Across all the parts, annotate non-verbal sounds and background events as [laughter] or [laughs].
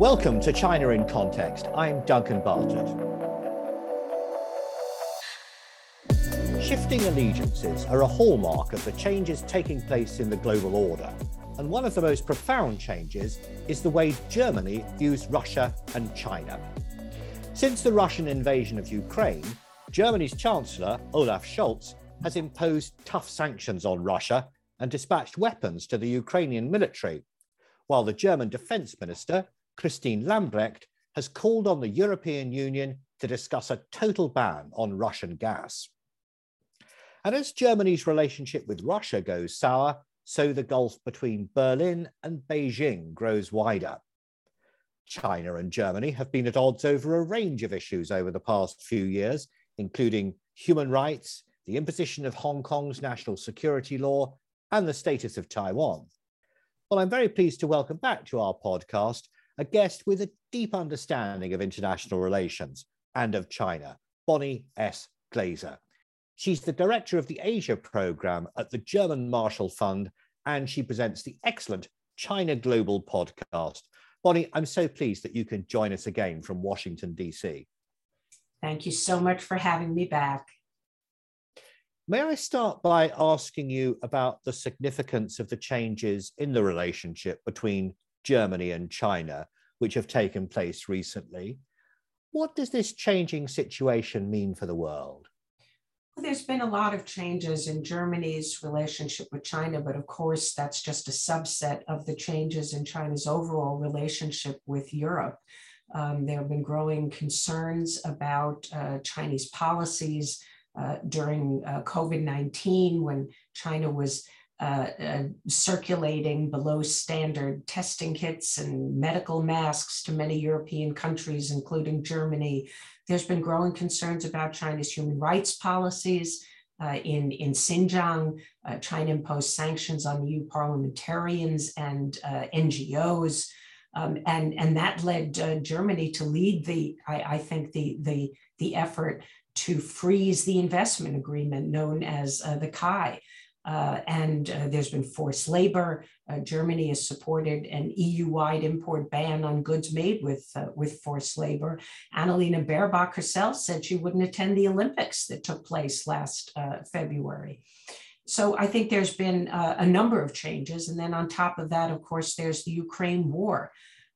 Welcome to China in Context. I'm Duncan Bartlett. Shifting allegiances are a hallmark of the changes taking place in the global order. And one of the most profound changes is the way Germany views Russia and China. Since the Russian invasion of Ukraine, Germany's Chancellor, Olaf Scholz, has imposed tough sanctions on Russia and dispatched weapons to the Ukrainian military, while the German Defense Minister, Christine Lambrecht, has called on the European Union to discuss a total ban on Russian gas. And as Germany's relationship with Russia goes sour, so the gulf between Berlin and Beijing grows wider. China and Germany have been at odds over a range of issues over the past few years, including human rights, the imposition of Hong Kong's national security law, and the status of Taiwan. Well, I'm very pleased to welcome back to our podcast a guest with a deep understanding of international relations and of China, Bonnie S. Glaser. She's the director of the Asia program at the German Marshall Fund, and she presents the excellent China Global podcast. Bonnie, I'm so pleased that you can join us again from Washington, D.C. Thank you so much for having me back. May I start by asking you about the significance of the changes in the relationship between Germany and China, which have taken place recently. What does this changing situation mean for the world? Well, there's been a lot of changes in Germany's relationship with China, but of course, that's just a subset of the changes in China's overall relationship with Europe. Um, there have been growing concerns about uh, Chinese policies uh, during uh, COVID 19 when China was uh, uh, circulating below standard testing kits and medical masks to many European countries, including Germany. There's been growing concerns about China's human rights policies. Uh, in, in Xinjiang, China imposed sanctions on EU parliamentarians and NGOs. Um, and, and that led uh, Germany to lead the, I, I, think, the, the, the effort to freeze the investment agreement known as the CAI. Uh, and uh, there's been forced labor. Uh, Germany has supported an EU-wide import ban on goods made with, uh, with forced labor. Annalena Baerbock herself said she wouldn't attend the Olympics that took place last uh, February. So I think there's been uh, a number of changes. And then on top of that, of course, there's the Ukraine war.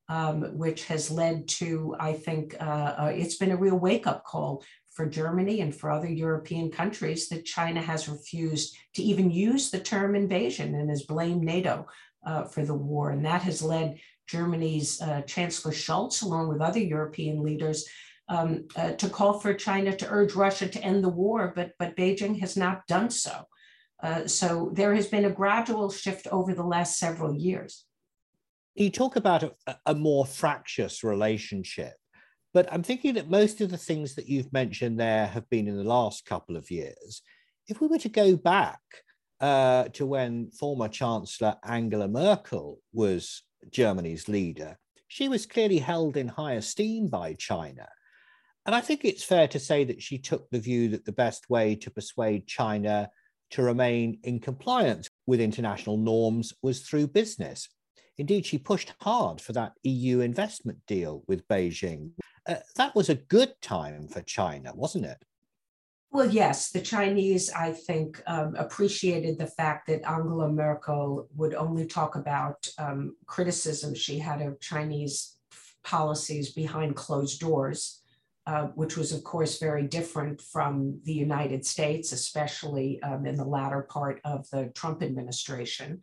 Um, which has led to, I think, it's been a real wake up call for Germany and for other European countries that China has refused to even use the term invasion and has blamed NATO uh, for the war. And that has led Germany's uh, Chancellor Scholz, along with other European leaders, um, uh, to call for China to urge Russia to end the war, but, but Beijing has not done so. Uh, so there has been a gradual shift over the last several years. You talk about a, a more fractious relationship but I'm thinking that most of the things that you've mentioned there have been in the last couple of years. If we were to go back uh, to when former Chancellor Angela Merkel was Germany's leader, she was clearly held in high esteem by China. And I think it's fair to say that she took the view that the best way to persuade China to remain in compliance with international norms was through business. Indeed, she pushed hard for that EU investment deal with Beijing. Uh, that was a good time for China, wasn't it? Well, yes, the Chinese, I think, um, appreciated the fact that Angela Merkel would only talk about um, criticism she had of Chinese policies behind closed doors, uh, which was, of course, very different from the United States, especially um, in the latter part of the Trump administration.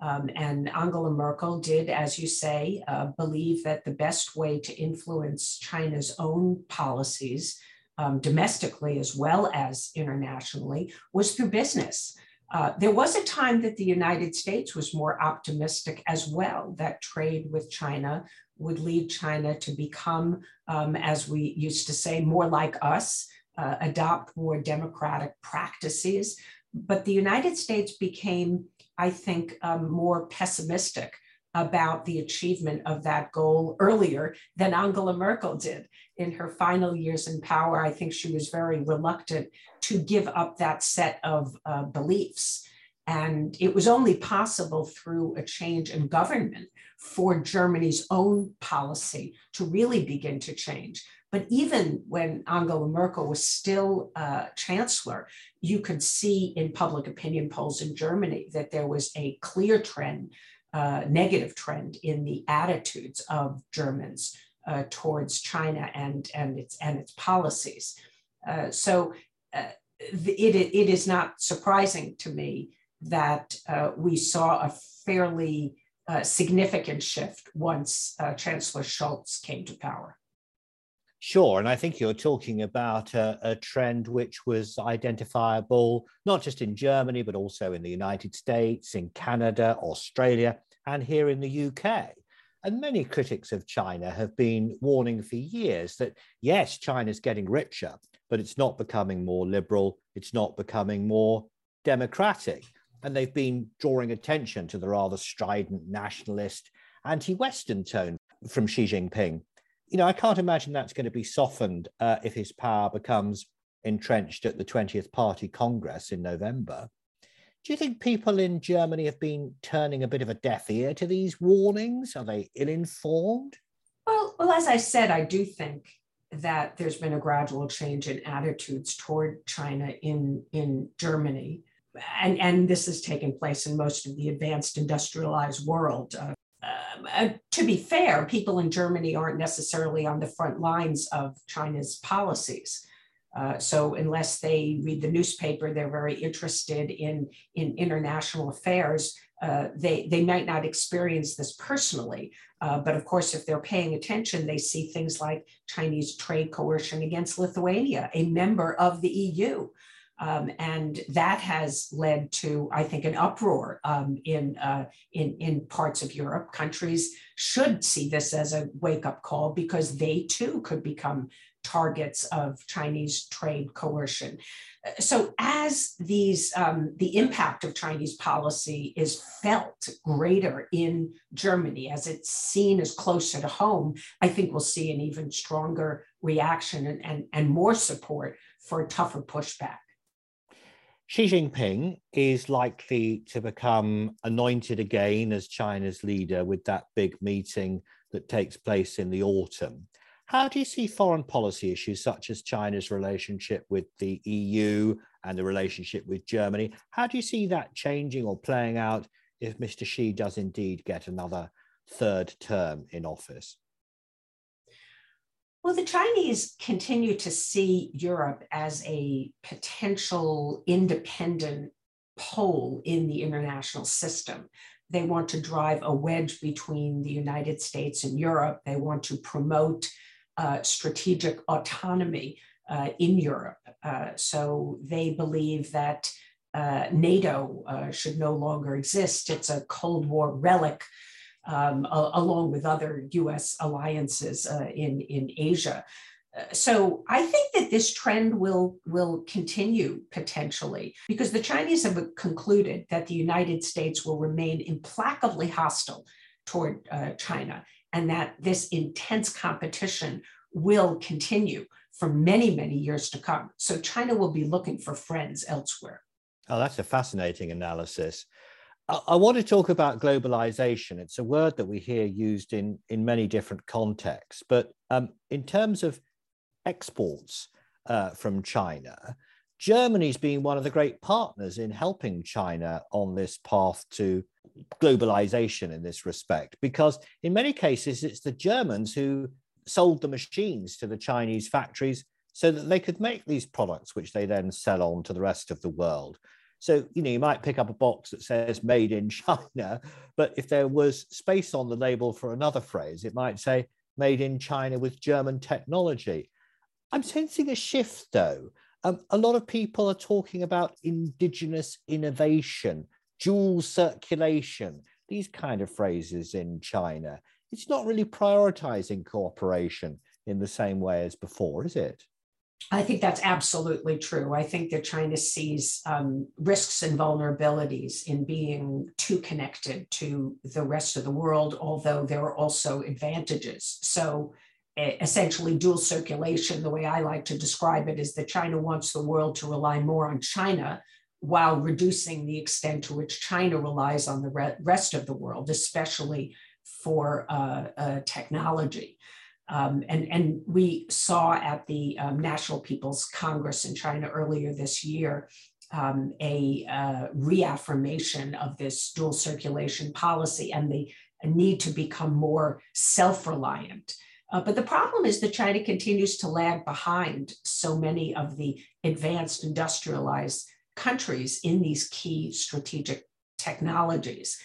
Um, and Angela Merkel did, as you say, uh, believe that the best way to influence China's own policies, um, domestically as well as internationally, was through business. Uh, there was a time that the United States was more optimistic as well that trade with China would lead China to become, um, as we used to say, more like us, uh, adopt more democratic practices. But the United States became I think, um, more pessimistic about the achievement of that goal earlier than Angela Merkel did in her final years in power. I think she was very reluctant to give up that set of uh, beliefs. And it was only possible through a change in government for Germany's own policy to really begin to change. But even when Angela Merkel was still uh, chancellor, you could see in public opinion polls in Germany that there was a clear trend, uh, negative trend in the attitudes of Germans uh, towards China and, and, its, and its policies. Uh, so uh, it, it is not surprising to me that uh, we saw a fairly significant shift once Chancellor Scholz came to power. Sure, and I think you're talking about a, a, trend which was identifiable not just in Germany, but also in the United States, in Canada, Australia, and here in the UK. And many critics of China have been warning for years that yes, China's getting richer, but it's not becoming more liberal, it's not becoming more democratic and they've been drawing attention to the rather strident nationalist, anti Western tone from Xi Jinping. You know, I can't imagine that's going to be softened uh, if his power becomes entrenched at the 20th Party Congress in November. Do you think people in Germany have been turning a bit of a deaf ear to these warnings? Are they ill informed? Well, well, as I said, I do think that there's been a gradual change in attitudes toward China in, in Germany and, and this has taken place in most of the advanced industrialized world. Uh, uh, to be fair, people in Germany aren't necessarily on the front lines of China's policies. Uh, so unless they read the newspaper, they're very interested in, in international affairs. Uh, they, they might not experience this personally, uh, but of course, if they're paying attention, they see things like Chinese trade coercion against Lithuania, a member of the EU. Um, and that has led to, I think, an uproar um, in, uh, in, in parts of Europe. Countries should see this as a wake up call because they too could become targets of Chinese trade coercion. So, as these um, the impact of Chinese policy is felt greater in Germany, as it's seen as closer to home, I think we'll see an even stronger reaction and, and, and more support for tougher pushback. Xi Jinping is likely to become anointed again as China's leader with that big meeting that takes place in the autumn. How do you see foreign policy issues such as China's relationship with the EU and the relationship with Germany? How do you see that changing or playing out if Mr. Xi does indeed get another third term in office? Well, the Chinese continue to see Europe as a potential independent pole in the international system. They want to drive a wedge between the United States and Europe. They want to promote uh, strategic autonomy uh, in Europe. Uh, so they believe that uh, NATO uh, should no longer exist. It's a Cold War relic um, a, along with other US alliances uh, in, in Asia. Uh, so I think that this trend will, will continue potentially because the Chinese have concluded that the United States will remain implacably hostile toward uh, China and that this intense competition will continue for many, many years to come. So China will be looking for friends elsewhere. Oh, that's a fascinating analysis. I want to talk about globalization. It's a word that we hear used in, in many different contexts. But um, in terms of exports uh, from China, Germany's been one of the great partners in helping China on this path to globalization in this respect, because in many cases, it's the Germans who sold the machines to the Chinese factories so that they could make these products, which they then sell on to the rest of the world. So, you know, you might pick up a box that says made in China, but if there was space on the label for another phrase, it might say made in China with German technology. I'm sensing a shift though. Um, a lot of people are talking about indigenous innovation, dual circulation, these kind of phrases in China. It's not really prioritizing cooperation in the same way as before, is it? I think that's absolutely true. I think that China sees um, risks and vulnerabilities in being too connected to the rest of the world, although there are also advantages. So, essentially, dual circulation, the way I like to describe it, is that China wants the world to rely more on China while reducing the extent to which China relies on the re- rest of the world, especially for uh, uh, technology. Um, and, and we saw at the um, National People's Congress in China earlier this year um, a uh, reaffirmation of this dual circulation policy and the need to become more self reliant. Uh, but the problem is that China continues to lag behind so many of the advanced industrialized countries in these key strategic technologies.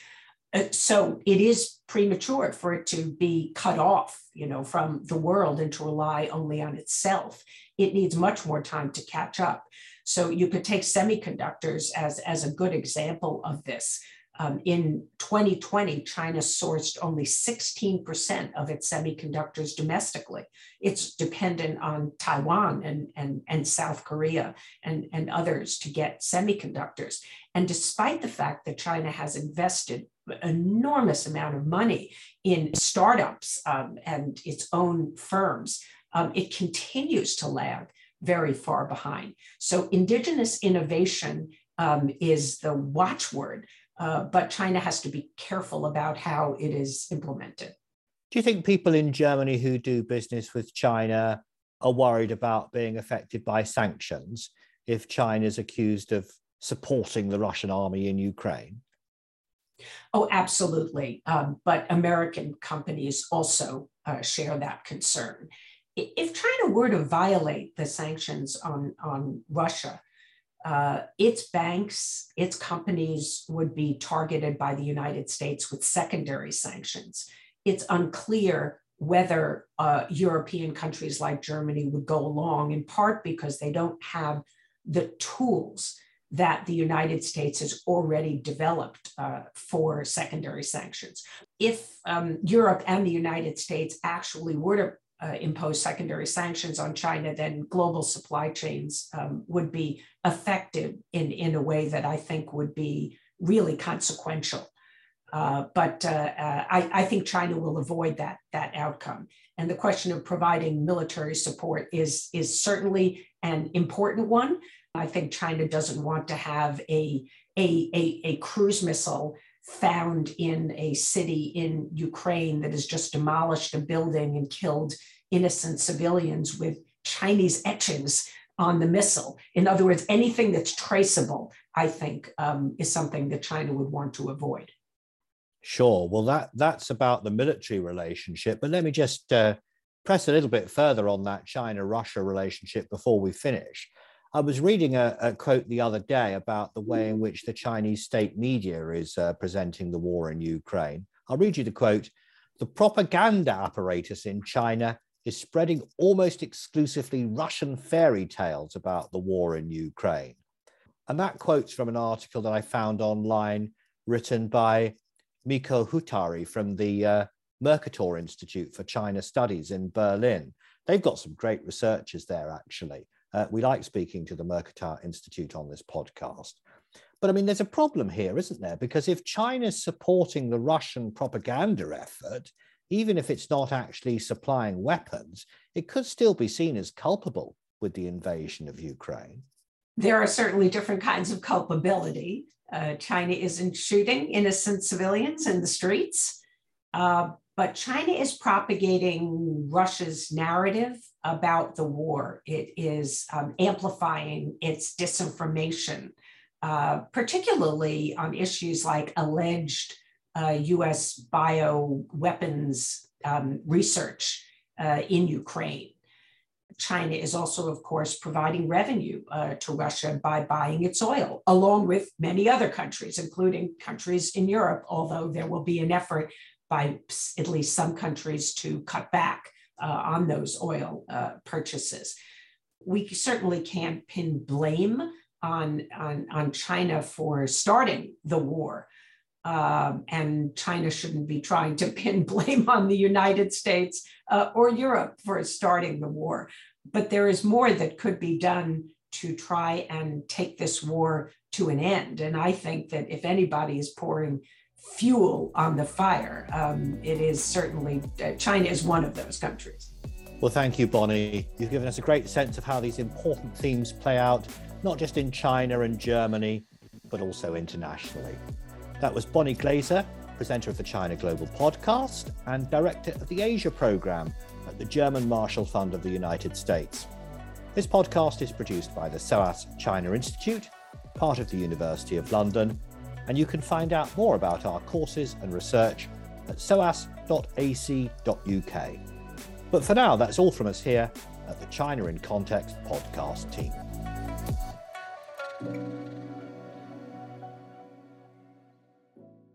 Uh, so it is premature for it to be cut off you know from the world and to rely only on itself. It needs much more time to catch up. So you could take semiconductors as, as a good example of this um, in 2020, China sourced only 16% of its semiconductors domestically. It's dependent on Taiwan and, and, and South Korea and, and others to get semiconductors. And despite the fact that China has invested enormous amount of money in startups um, and its own firms, um, it continues to lag very far behind. So indigenous innovation um, is the watchword uh, but China has to be careful about how it is implemented. Do you think people in Germany who do business with China are worried about being affected by sanctions if China is accused of supporting the Russian army in Ukraine? Oh, absolutely. Um, but American companies also uh, share that concern. If China were to violate the sanctions on, on Russia, uh, its banks, its companies would be targeted by the United States with secondary sanctions. It's unclear whether uh, European countries like Germany would go along, in part because they don't have the tools that the United States has already developed uh, for secondary sanctions. If um, Europe and the United States actually were to uh, impose secondary sanctions on China, then global supply chains um, would be affected in, in a way that I think would be really consequential. Uh, but uh, uh, I, I, think China will avoid that, that outcome. And the question of providing military support is, is certainly an important one. I think China doesn't want to have a, a, a, a cruise missile found in a city in Ukraine that has just demolished a building and killed innocent civilians with Chinese etchings on the missile. In other words, anything that's traceable, I think, um, is something that China would want to avoid. Sure. Well, that that's about the military relationship. But let me just uh, press a little bit further on that China-Russia relationship before we finish. I was reading a, a, quote the other day about the way in which the Chinese state media is uh, presenting the war in Ukraine. I'll read you the quote. The propaganda apparatus in China is spreading almost exclusively Russian fairy tales about the war in Ukraine. And that quote's from an article that I found online written by Mikko Huotari from the uh, Mercator Institute for China Studies in Berlin. They've got some great researchers there, actually. Uh, we like speaking to the Mercator Institute on this podcast. But I mean, there's a problem here, isn't there? Because if China's supporting the Russian propaganda effort, even if it's not actually supplying weapons, it could still be seen as culpable with the invasion of Ukraine. There are certainly different kinds of culpability. Uh, China isn't shooting innocent civilians in the streets. Uh, but China is propagating Russia's narrative about the war. It is um, amplifying its disinformation, uh, particularly on issues like alleged uh, US bio weapons um, research uh, in Ukraine. China is also, of course, providing revenue uh, to Russia by buying its oil, along with many other countries, including countries in Europe, although there will be an effort by at least some countries to cut back uh, on those oil uh, purchases. We certainly can't pin blame on, on, on China for starting the war. Um, and China shouldn't be trying to [laughs] pin blame on the United States uh, or Europe for starting the war. But there is more that could be done to try and take this war to an end. And I think that if anybody is pouring fuel on the fire. Um, it is certainly, uh, China is one of those countries. Well, thank you, Bonnie. You've given us a great sense of how these important themes play out, not just in China and Germany, but also internationally. That was Bonnie Glaser, presenter of the China Global podcast and director of the Asia program at the German Marshall Fund of the United States. This podcast is produced by the SOAS China Institute, part of the University of London, and you can find out more about our courses and research at soas.ac.uk. But for now, that's all from us here at the China in Context podcast team.